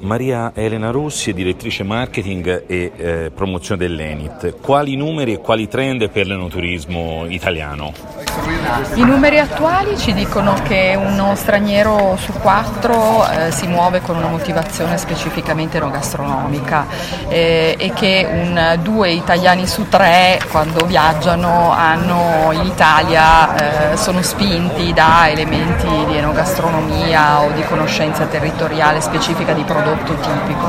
Maria Elena Rossi direttrice marketing e eh, promozione dell'Enit. Quali numeri e quali trend per l'enoturismo italiano? I numeri attuali ci dicono che uno straniero su quattro eh, si muove con una motivazione specificamente enogastronomica eh, e che un, due italiani su tre quando viaggiano hanno in Italia eh, sono spinti da elementi di enogastronomia o di conoscenza territoriale specifica di prodotti prodotto tipico.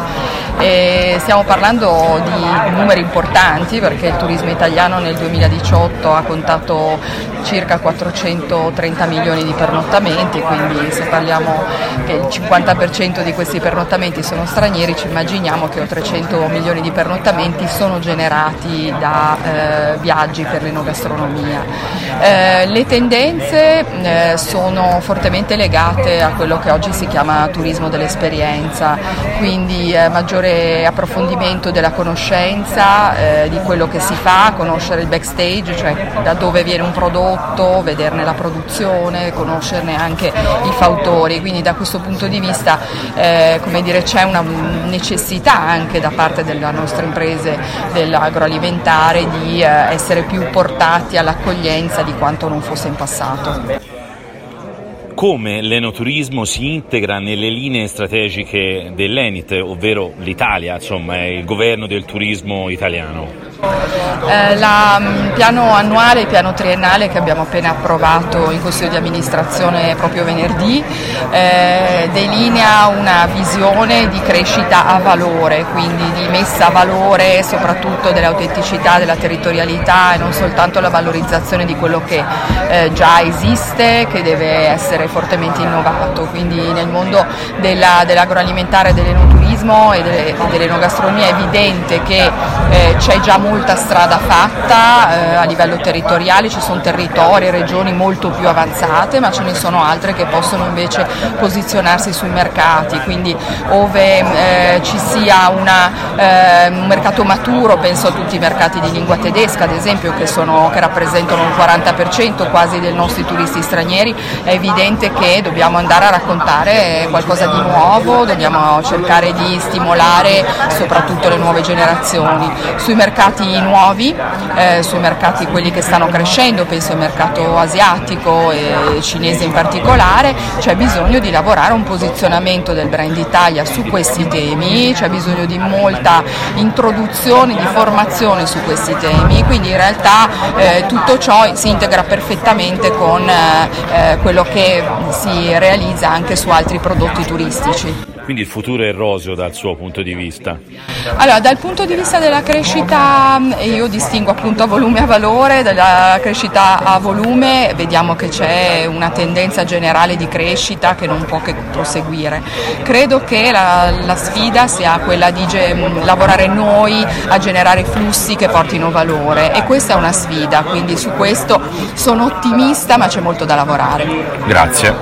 E stiamo parlando di numeri importanti perché il turismo italiano nel 2018 ha contato circa 430 milioni di pernottamenti, quindi se parliamo che il 50% di questi pernottamenti sono stranieri, ci immaginiamo che oltre 100 milioni di pernottamenti sono generati da eh, viaggi per l'enogastronomia. Eh, le tendenze eh, sono fortemente legate a quello che oggi si chiama turismo dell'esperienza, quindi eh, maggiore approfondimento della conoscenza eh, di quello che si fa, conoscere il backstage, cioè da dove viene un prodotto, vederne la produzione, conoscerne anche i fautori, quindi da questo punto di vista eh, dire, c'è una necessità anche da parte delle nostre imprese dell'agroalimentare di eh, essere più portati all'accoglienza di quanto non fosse in passato come l'enoturismo si integra nelle linee strategiche dell'Enit, ovvero l'Italia, insomma, il governo del turismo italiano. Eh, il mm, piano annuale, il piano triennale che abbiamo appena approvato in Consiglio di amministrazione proprio venerdì eh, delinea una visione di crescita a valore, quindi di messa a valore soprattutto dell'autenticità, della territorialità e non soltanto la valorizzazione di quello che eh, già esiste, che deve essere fortemente innovato. Quindi nel mondo della, dell'agroalimentare dell'enoturismo e, delle, dell'enogastronomia è evidente che eh, c'è già molta strada fatta eh, a livello territoriale, ci sono territori regioni molto più avanzate, ma ce ne sono altre che possono invece posizionarsi sui mercati, quindi ove eh, ci sia una, eh, un mercato maturo, penso a tutti i mercati di lingua tedesca ad esempio che, sono, che rappresentano il 40% quasi dei nostri turisti stranieri, è evidente che dobbiamo andare a raccontare qualcosa di nuovo, dobbiamo cercare di stimolare soprattutto le nuove generazioni. Sui mercati nuovi, eh, sui mercati quelli che stanno crescendo, penso al mercato asiatico e cinese in particolare, c'è bisogno di lavorare un posizionamento del brand Italia su questi temi, c'è bisogno di molta introduzione, di formazione su questi temi, quindi in realtà eh, tutto ciò si integra perfettamente con eh, quello che si realizza anche su altri prodotti turistici. Quindi il futuro è roseo dal suo punto di vista? Allora, dal punto di vista della crescita io distingo appunto a volume a valore, dalla crescita a volume vediamo che c'è una tendenza generale di crescita che non può che proseguire. Credo che la, la sfida sia quella di ge- lavorare noi a generare flussi che portino valore e questa è una sfida, quindi su questo sono ottimista ma c'è molto da lavorare. Grazie.